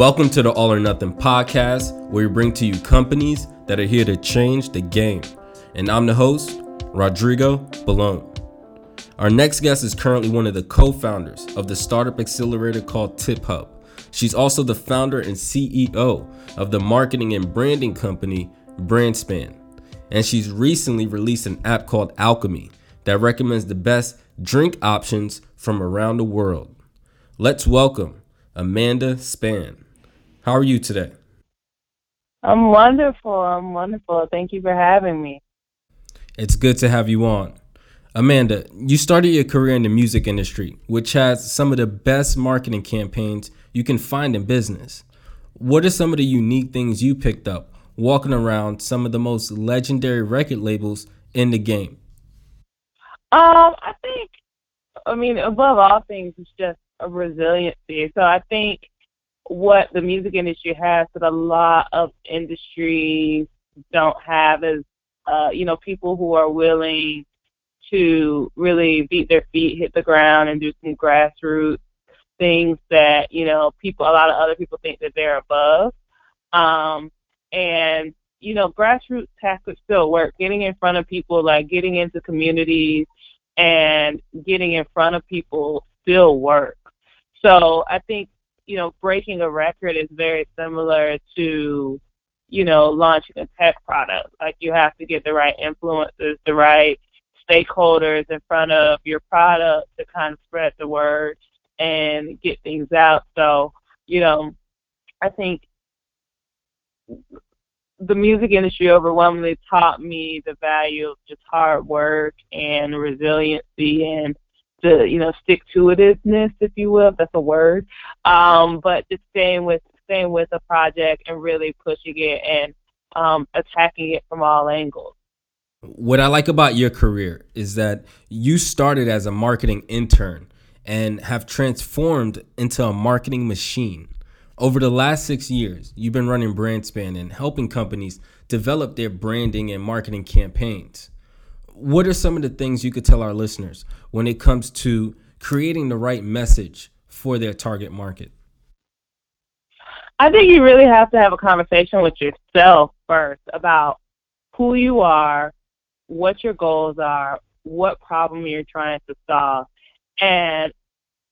Welcome to the All or Nothing podcast, where we bring to you companies that are here to change the game. And I'm the host, Rodrigo Balone. Our next guest is currently one of the co founders of the startup accelerator called TipHub. She's also the founder and CEO of the marketing and branding company Brandspan. And she's recently released an app called Alchemy that recommends the best drink options from around the world. Let's welcome Amanda Span. How are you today? I'm wonderful. I'm wonderful. Thank you for having me. It's good to have you on. Amanda, you started your career in the music industry, which has some of the best marketing campaigns you can find in business. What are some of the unique things you picked up walking around some of the most legendary record labels in the game? Um, I think, I mean, above all things, it's just a resiliency. So I think what the music industry has that a lot of industries don't have is, uh, you know, people who are willing to really beat their feet, hit the ground, and do some grassroots things that you know people, a lot of other people think that they're above. Um, and you know, grassroots tactics still work. Getting in front of people, like getting into communities and getting in front of people, still work. So I think you know, breaking a record is very similar to, you know, launching a tech product. Like you have to get the right influencers, the right stakeholders in front of your product to kind of spread the word and get things out. So, you know, I think the music industry overwhelmingly taught me the value of just hard work and resiliency and the you know stick to itiveness, if you will, if that's a word. Um, but just staying with staying with a project and really pushing it and um, attacking it from all angles. What I like about your career is that you started as a marketing intern and have transformed into a marketing machine. Over the last six years, you've been running Brandspan and helping companies develop their branding and marketing campaigns what are some of the things you could tell our listeners when it comes to creating the right message for their target market? I think you really have to have a conversation with yourself first about who you are, what your goals are, what problem you're trying to solve, and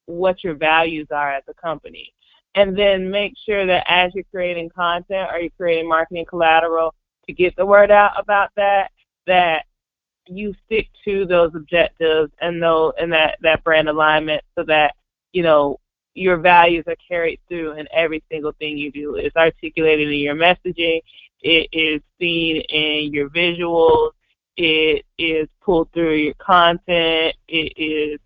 what your values are as a company. And then make sure that as you're creating content or you're creating marketing collateral to get the word out about that, that you stick to those objectives and those and that that brand alignment so that you know your values are carried through in every single thing you do. It's articulated in your messaging. It is seen in your visuals. It is pulled through your content. It is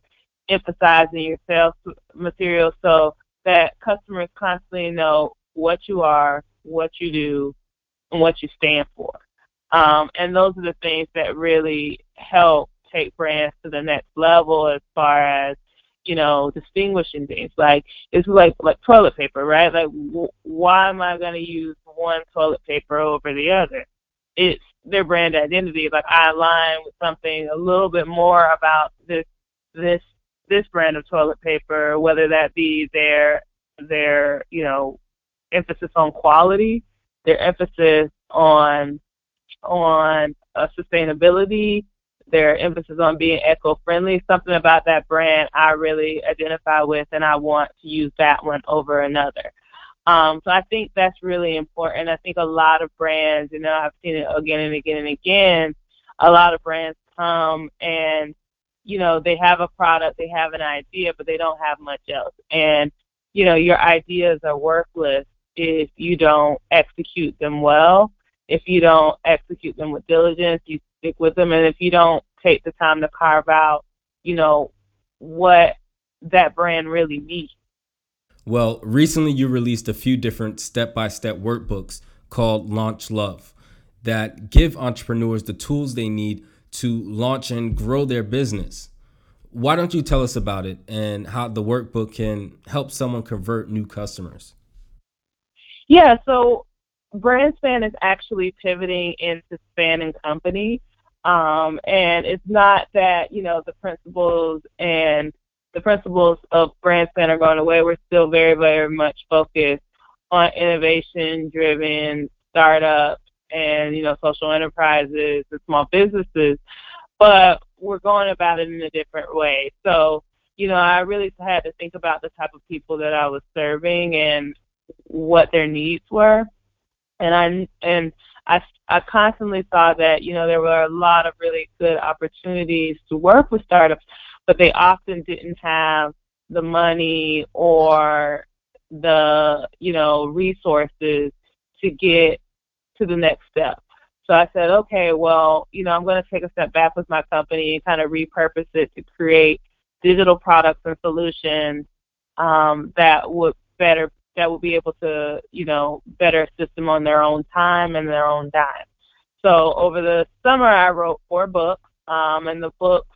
emphasized in your sales material so that customers constantly know what you are, what you do, and what you stand for. Um, and those are the things that really help take brands to the next level as far as you know distinguishing things. Like it's like like toilet paper, right? Like why am I going to use one toilet paper over the other? It's their brand identity. Like I align with something a little bit more about this this this brand of toilet paper, whether that be their their you know emphasis on quality, their emphasis on on uh, sustainability, their emphasis on being eco-friendly, something about that brand I really identify with, and I want to use that one over another. Um, so I think that's really important. I think a lot of brands, you know, I've seen it again and again and again. A lot of brands come and, you know, they have a product, they have an idea, but they don't have much else. And, you know, your ideas are worthless if you don't execute them well if you don't execute them with diligence, you stick with them, and if you don't take the time to carve out, you know, what that brand really needs. Well, recently you released a few different step by step workbooks called Launch Love that give entrepreneurs the tools they need to launch and grow their business. Why don't you tell us about it and how the workbook can help someone convert new customers? Yeah, so Brandspan is actually pivoting into span and company. Um, and it's not that, you know, the principles and the principles of Brandspan are going away. We're still very, very much focused on innovation driven startups and, you know, social enterprises and small businesses. But we're going about it in a different way. So, you know, I really had to think about the type of people that I was serving and what their needs were. And I and I I constantly saw that you know there were a lot of really good opportunities to work with startups, but they often didn't have the money or the you know resources to get to the next step. So I said, okay, well, you know, I'm going to take a step back with my company and kind of repurpose it to create digital products and solutions um, that would better that would be able to, you know, better assist them on their own time and their own dime. So over the summer, I wrote four books, um, and the books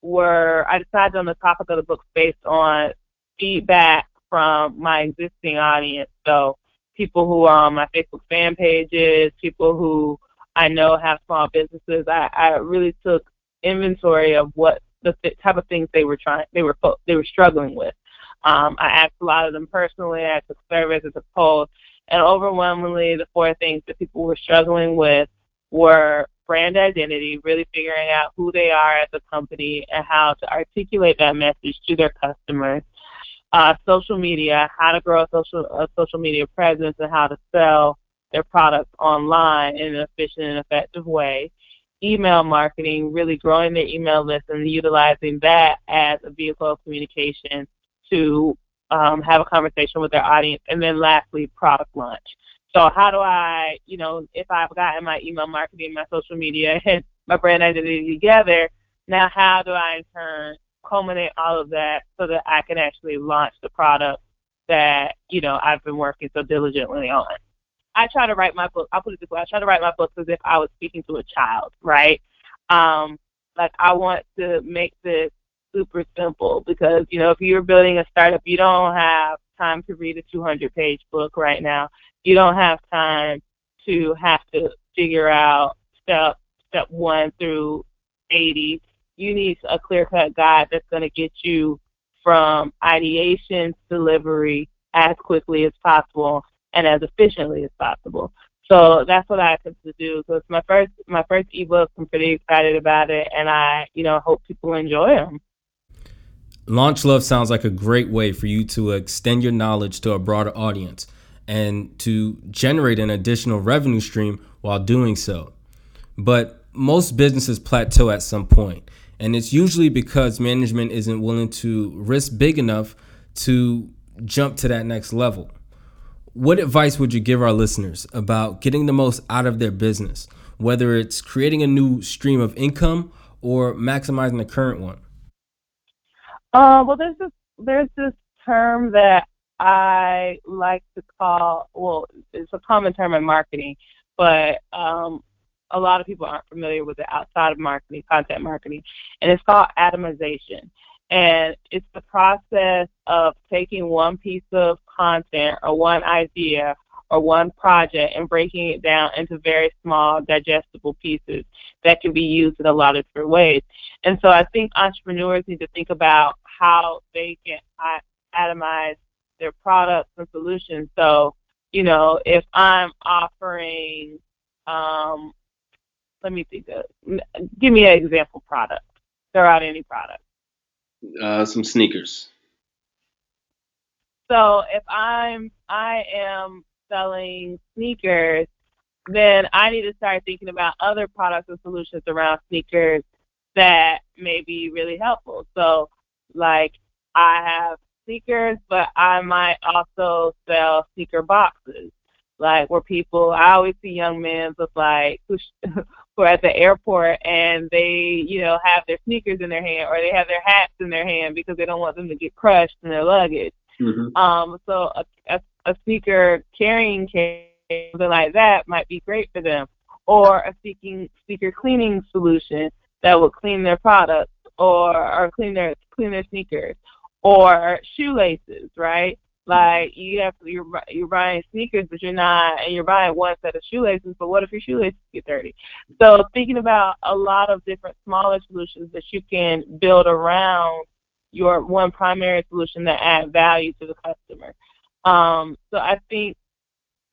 were I decided on the topic of the books based on feedback from my existing audience. So people who are on my Facebook fan pages, people who I know have small businesses. I, I really took inventory of what the type of things they were trying, they were they were struggling with. Um, I asked a lot of them personally. I took surveys, I took polls, and overwhelmingly, the four things that people were struggling with were brand identity, really figuring out who they are as a company and how to articulate that message to their customers. Uh, social media, how to grow a social a social media presence and how to sell their products online in an efficient and effective way. Email marketing, really growing their email list and utilizing that as a vehicle of communication to um, have a conversation with their audience. And then lastly, product launch. So how do I, you know, if I've gotten my email marketing, my social media, and my brand identity together, now how do I in turn culminate all of that so that I can actually launch the product that, you know, I've been working so diligently on? I try to write my book. I'll put it this way: I try to write my book as if I was speaking to a child, right? Um, like I want to make this super simple because you know if you're building a startup, you don't have time to read a 200 page book right now. You don't have time to have to figure out step step one through 80. You need a clear cut guide that's going to get you from ideation to delivery as quickly as possible and as efficiently as possible. So that's what I attempt to do. So it's my first my first ebook. I'm pretty excited about it, and I you know hope people enjoy them. Launch Love sounds like a great way for you to extend your knowledge to a broader audience and to generate an additional revenue stream while doing so. But most businesses plateau at some point, and it's usually because management isn't willing to risk big enough to jump to that next level. What advice would you give our listeners about getting the most out of their business, whether it's creating a new stream of income or maximizing the current one? Uh, well, there's this there's this term that I like to call well, it's a common term in marketing, but um, a lot of people aren't familiar with it outside of marketing, content marketing, and it's called atomization. And it's the process of taking one piece of content or one idea or one project and breaking it down into very small, digestible pieces that can be used in a lot of different ways. And so I think entrepreneurs need to think about how they can atomize their products and solutions. So, you know, if I'm offering, um, let me think, of, give me an example product. Throw out any product. Uh, some sneakers. So if I'm I am selling sneakers, then I need to start thinking about other products and solutions around sneakers that may be really helpful. So like I have sneakers, but I might also sell sneaker boxes. Like where people, I always see young men with like who, who are at the airport and they, you know, have their sneakers in their hand or they have their hats in their hand because they don't want them to get crushed in their luggage. Mm-hmm. Um, so a, a, a sneaker carrying case, something like that might be great for them, or a speaking sneaker cleaning solution that will clean their products or or clean their clean their sneakers, or shoelaces, right? Like you have you're you're buying sneakers, but you're not, and you're buying one set of shoelaces. But what if your shoelaces get dirty? So thinking about a lot of different smaller solutions that you can build around your one primary solution that add value to the customer. Um, so I think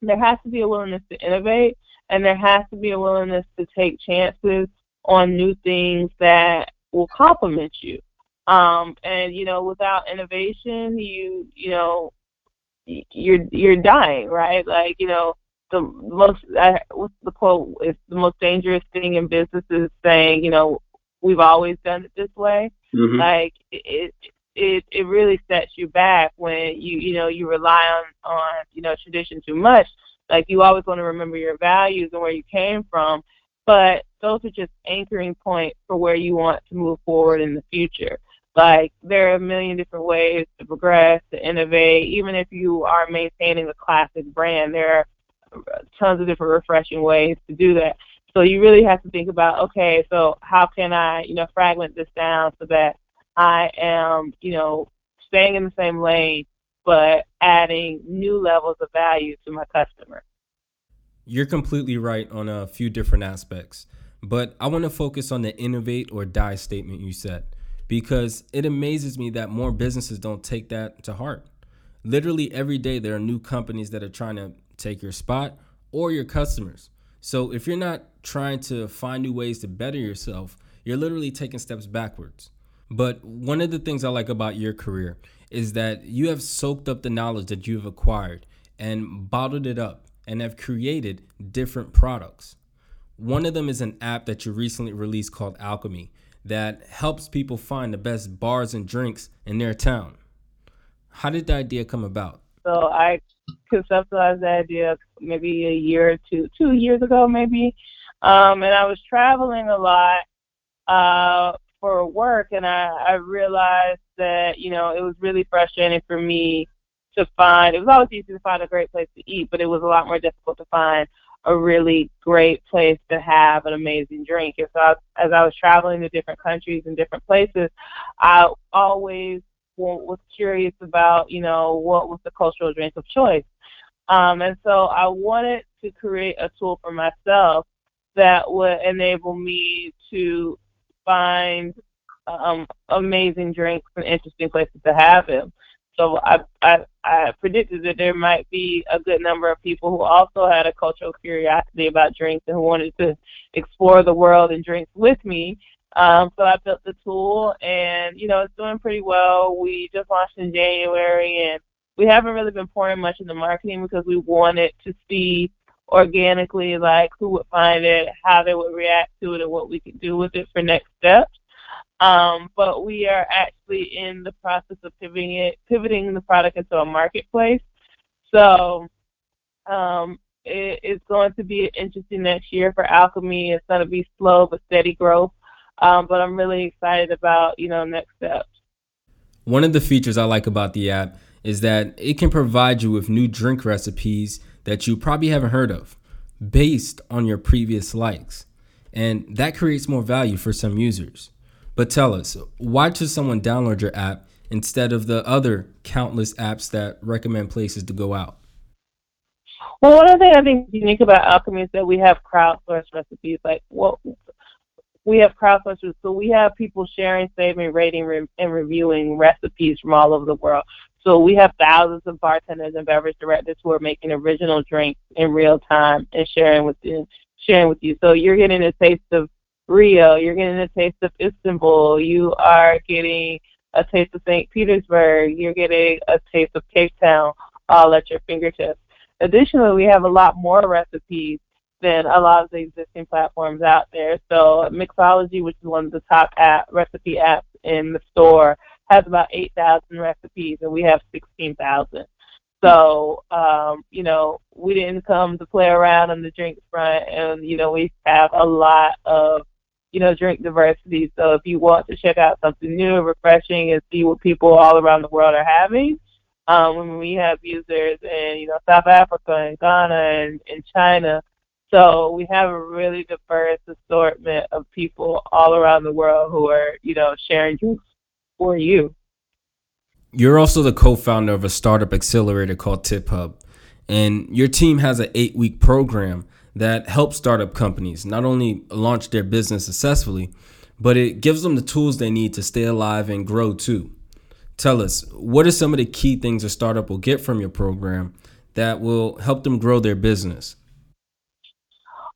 there has to be a willingness to innovate, and there has to be a willingness to take chances on new things that will complement you. Um, and you know, without innovation, you you know, you're you're dying, right? Like you know, the most uh, what's the quote? It's the most dangerous thing in business is saying, you know, we've always done it this way. Mm-hmm. Like it, it it really sets you back when you you know you rely on on you know tradition too much. Like you always want to remember your values and where you came from, but those are just anchoring points for where you want to move forward in the future. Like there are a million different ways to progress, to innovate. Even if you are maintaining a classic brand, there are tons of different refreshing ways to do that. So you really have to think about, okay, so how can I, you know, fragment this down so that I am, you know, staying in the same lane, but adding new levels of value to my customer. You're completely right on a few different aspects, but I want to focus on the innovate or die statement you said because it amazes me that more businesses don't take that to heart. Literally every day, there are new companies that are trying to take your spot or your customers. So if you're not trying to find new ways to better yourself, you're literally taking steps backwards. But one of the things I like about your career is that you have soaked up the knowledge that you've acquired and bottled it up and have created different products. One of them is an app that you recently released called Alchemy that helps people find the best bars and drinks in their town. How did the idea come about? So I conceptualized the idea maybe a year or two, two years ago maybe, um, and I was traveling a lot uh, for work, and I, I realized that you know it was really frustrating for me to find. It was always easy to find a great place to eat, but it was a lot more difficult to find a really great place to have an amazing drink. And so, I, as I was traveling to different countries and different places, I always was curious about, you know, what was the cultural drink of choice. Um, and so I wanted to create a tool for myself that would enable me to find um, amazing drinks and interesting places to have them. So I, I I predicted that there might be a good number of people who also had a cultural curiosity about drinks and who wanted to explore the world and drinks with me. Um, so I built the tool, and you know it's doing pretty well. We just launched in January, and we haven't really been pouring much into marketing because we wanted to see organically, like who would find it, how they would react to it, and what we could do with it for next steps. Um, but we are actually in the process of pivoting it, pivoting the product into a marketplace. So um, it, it's going to be interesting next year for Alchemy. It's going to be slow but steady growth. Um, but I'm really excited about you know next steps. One of the features I like about the app is that it can provide you with new drink recipes that you probably haven't heard of based on your previous likes. And that creates more value for some users. But tell us, why should someone download your app instead of the other countless apps that recommend places to go out? Well, one of the things I think unique about Alchemy is that we have crowdsourced recipes. Like, what we have crowdsourced, so we have people sharing, saving, rating, and reviewing recipes from all over the world. So we have thousands of bartenders and beverage directors who are making original drinks in real time and sharing with you. Sharing with you. So you're getting a taste of Rio. You're getting a taste of Istanbul. You are getting a taste of St. Petersburg. You're getting a taste of Cape Town all at your fingertips. Additionally, we have a lot more recipes than a lot of the existing platforms out there. So Mixology, which is one of the top app, recipe apps in the store, has about 8,000 recipes, and we have 16,000. So, um, you know, we didn't come to play around on the drinks front, and, you know, we have a lot of you know, drink diversity. So if you want to check out something new and refreshing and see what people all around the world are having, um, we have users in, you know, South Africa and Ghana and, and China. So we have a really diverse assortment of people all around the world who are, you know, sharing drinks for you. You're also the co-founder of a startup accelerator called TipHub, and your team has an eight-week program that helps startup companies not only launch their business successfully, but it gives them the tools they need to stay alive and grow too. Tell us, what are some of the key things a startup will get from your program that will help them grow their business?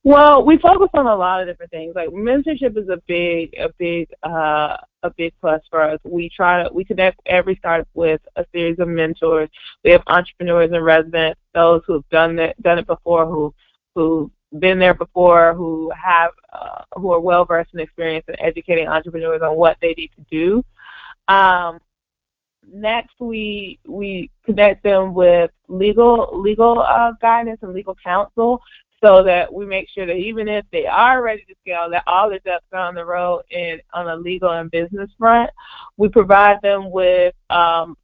Well, we focus on a lot of different things. Like mentorship is a big, a big, uh, a big plus for us. We try to we connect every startup with a series of mentors. We have entrepreneurs and residents, those who have done it done it before, who who've been there before, who have uh, who are well versed in experience in educating entrepreneurs on what they need to do. Um, next, we we connect them with legal legal uh, guidance and legal counsel so that we make sure that even if they are ready to scale, that all the ducks are on the road and on a legal and business front. We provide them with um,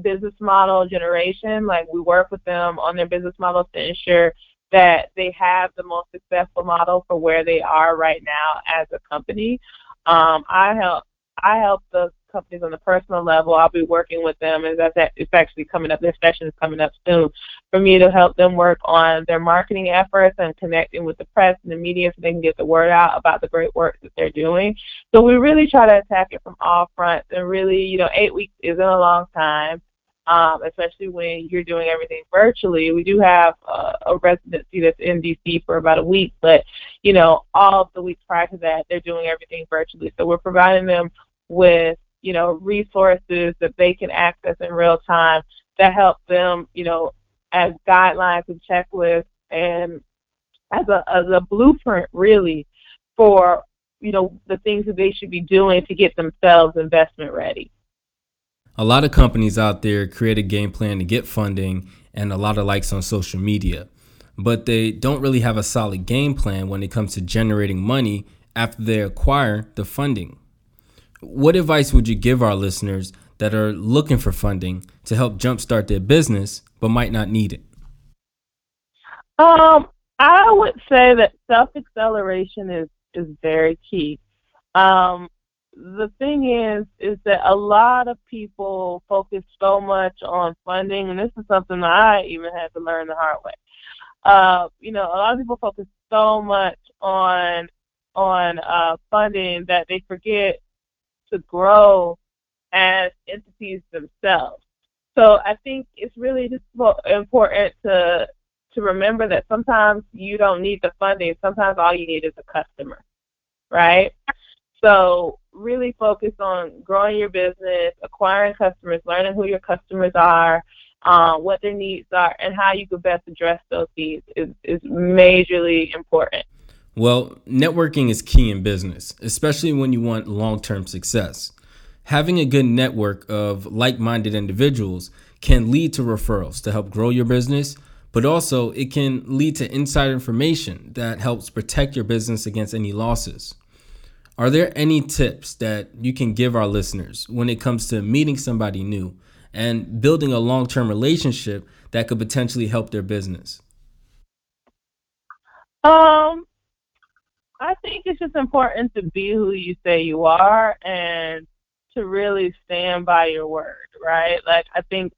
business model generation. Like we work with them on their business models to ensure that they have the most successful model for where they are right now as a company. Um, I help I help the companies on the personal level. I'll be working with them, and that's it's actually coming up. Their session is coming up soon for me to help them work on their marketing efforts and connecting with the press and the media so they can get the word out about the great work that they're doing. So we really try to attack it from all fronts, and really, you know, eight weeks isn't a long time. Um, especially when you're doing everything virtually. We do have uh, a residency that's in DC for about a week, but you know, all of the weeks prior to that, they're doing everything virtually. So we're providing them with you know, resources that they can access in real time that help them, you know, as guidelines and checklists and as a as a blueprint really for you know the things that they should be doing to get themselves investment ready. A lot of companies out there create a game plan to get funding and a lot of likes on social media, but they don't really have a solid game plan when it comes to generating money after they acquire the funding. What advice would you give our listeners that are looking for funding to help jumpstart their business but might not need it? Um, I would say that self acceleration is is very key. Um, the thing is, is that a lot of people focus so much on funding, and this is something that I even had to learn the hard way. Uh, you know, a lot of people focus so much on on uh, funding that they forget to grow as entities themselves. So I think it's really just important to to remember that sometimes you don't need the funding. Sometimes all you need is a customer, right? So really focus on growing your business, acquiring customers, learning who your customers are, um, what their needs are, and how you can best address those needs is, is majorly important. Well, networking is key in business, especially when you want long term success. Having a good network of like minded individuals can lead to referrals to help grow your business, but also it can lead to inside information that helps protect your business against any losses. Are there any tips that you can give our listeners when it comes to meeting somebody new and building a long term relationship that could potentially help their business? Um, I think it's just important to be who you say you are and to really stand by your word, right? Like I think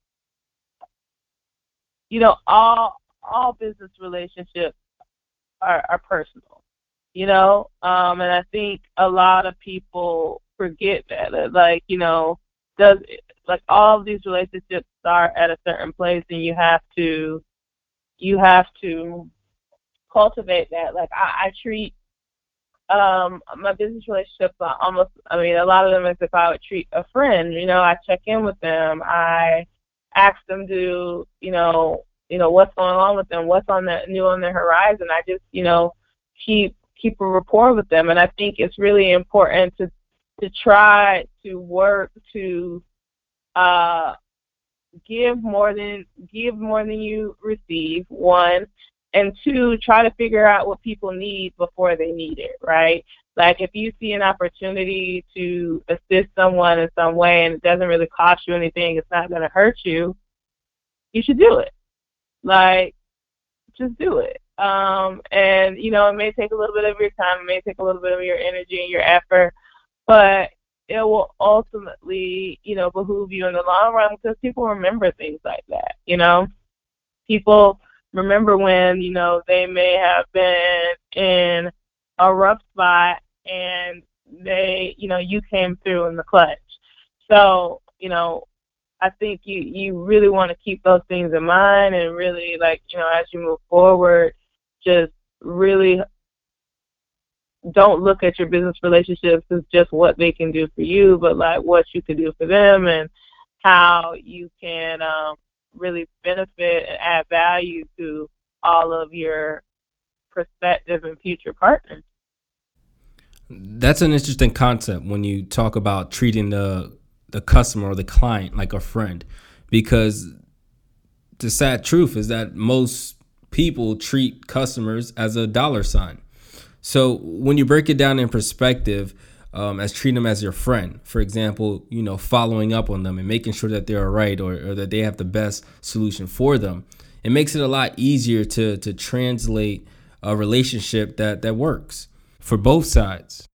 you know all all business relationships are, are personal, you know, um, and I think a lot of people forget that. Like you know, does like all of these relationships start at a certain place, and you have to you have to cultivate that. Like I, I treat um my business relationships are almost I mean a lot of them is if I would treat a friend, you know, I check in with them, I ask them to, you know, you know, what's going on with them, what's on the new on the horizon. I just, you know, keep keep a rapport with them and I think it's really important to to try to work to uh give more than give more than you receive one and two, try to figure out what people need before they need it, right? Like if you see an opportunity to assist someone in some way and it doesn't really cost you anything, it's not going to hurt you, you should do it. Like, just do it. Um, and you know, it may take a little bit of your time, it may take a little bit of your energy and your effort, but it will ultimately, you know, behoove you in the long run because people remember things like that, you know. People remember when, you know, they may have been in a rough spot and they, you know, you came through in the clutch. So, you know, I think you you really want to keep those things in mind and really like, you know, as you move forward, just really don't look at your business relationships as just what they can do for you, but like what you can do for them and how you can um, really benefit and add value to all of your prospective and future partners. That's an interesting concept when you talk about treating the the customer or the client like a friend, because the sad truth is that most people treat customers as a dollar sign. So when you break it down in perspective, um, as treating them as your friend, for example, you know, following up on them and making sure that they're right or, or that they have the best solution for them, it makes it a lot easier to to translate a relationship that that works for both sides.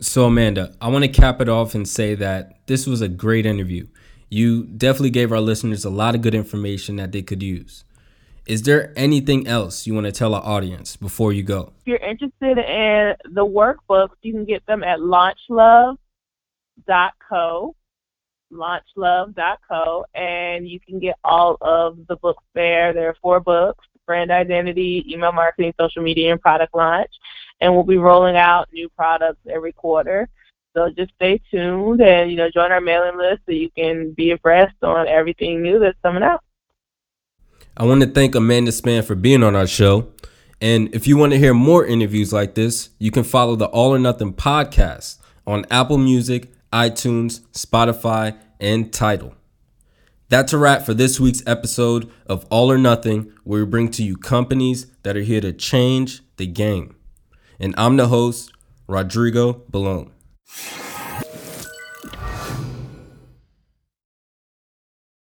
So Amanda, I want to cap it off and say that this was a great interview. You definitely gave our listeners a lot of good information that they could use. Is there anything else you want to tell our audience before you go? If you're interested in the workbooks, you can get them at launchlove.co, launchlove.co, and you can get all of the books there. There are four books brand identity, email marketing, social media, and product launch. And we'll be rolling out new products every quarter. So just stay tuned and you know join our mailing list so you can be abreast on everything new that's coming out. I want to thank Amanda Span for being on our show. And if you want to hear more interviews like this, you can follow the All or Nothing podcast on Apple Music, iTunes, Spotify, and Tidal. That's a wrap for this week's episode of All or Nothing, where we bring to you companies that are here to change the game. And I'm the host, Rodrigo Balone.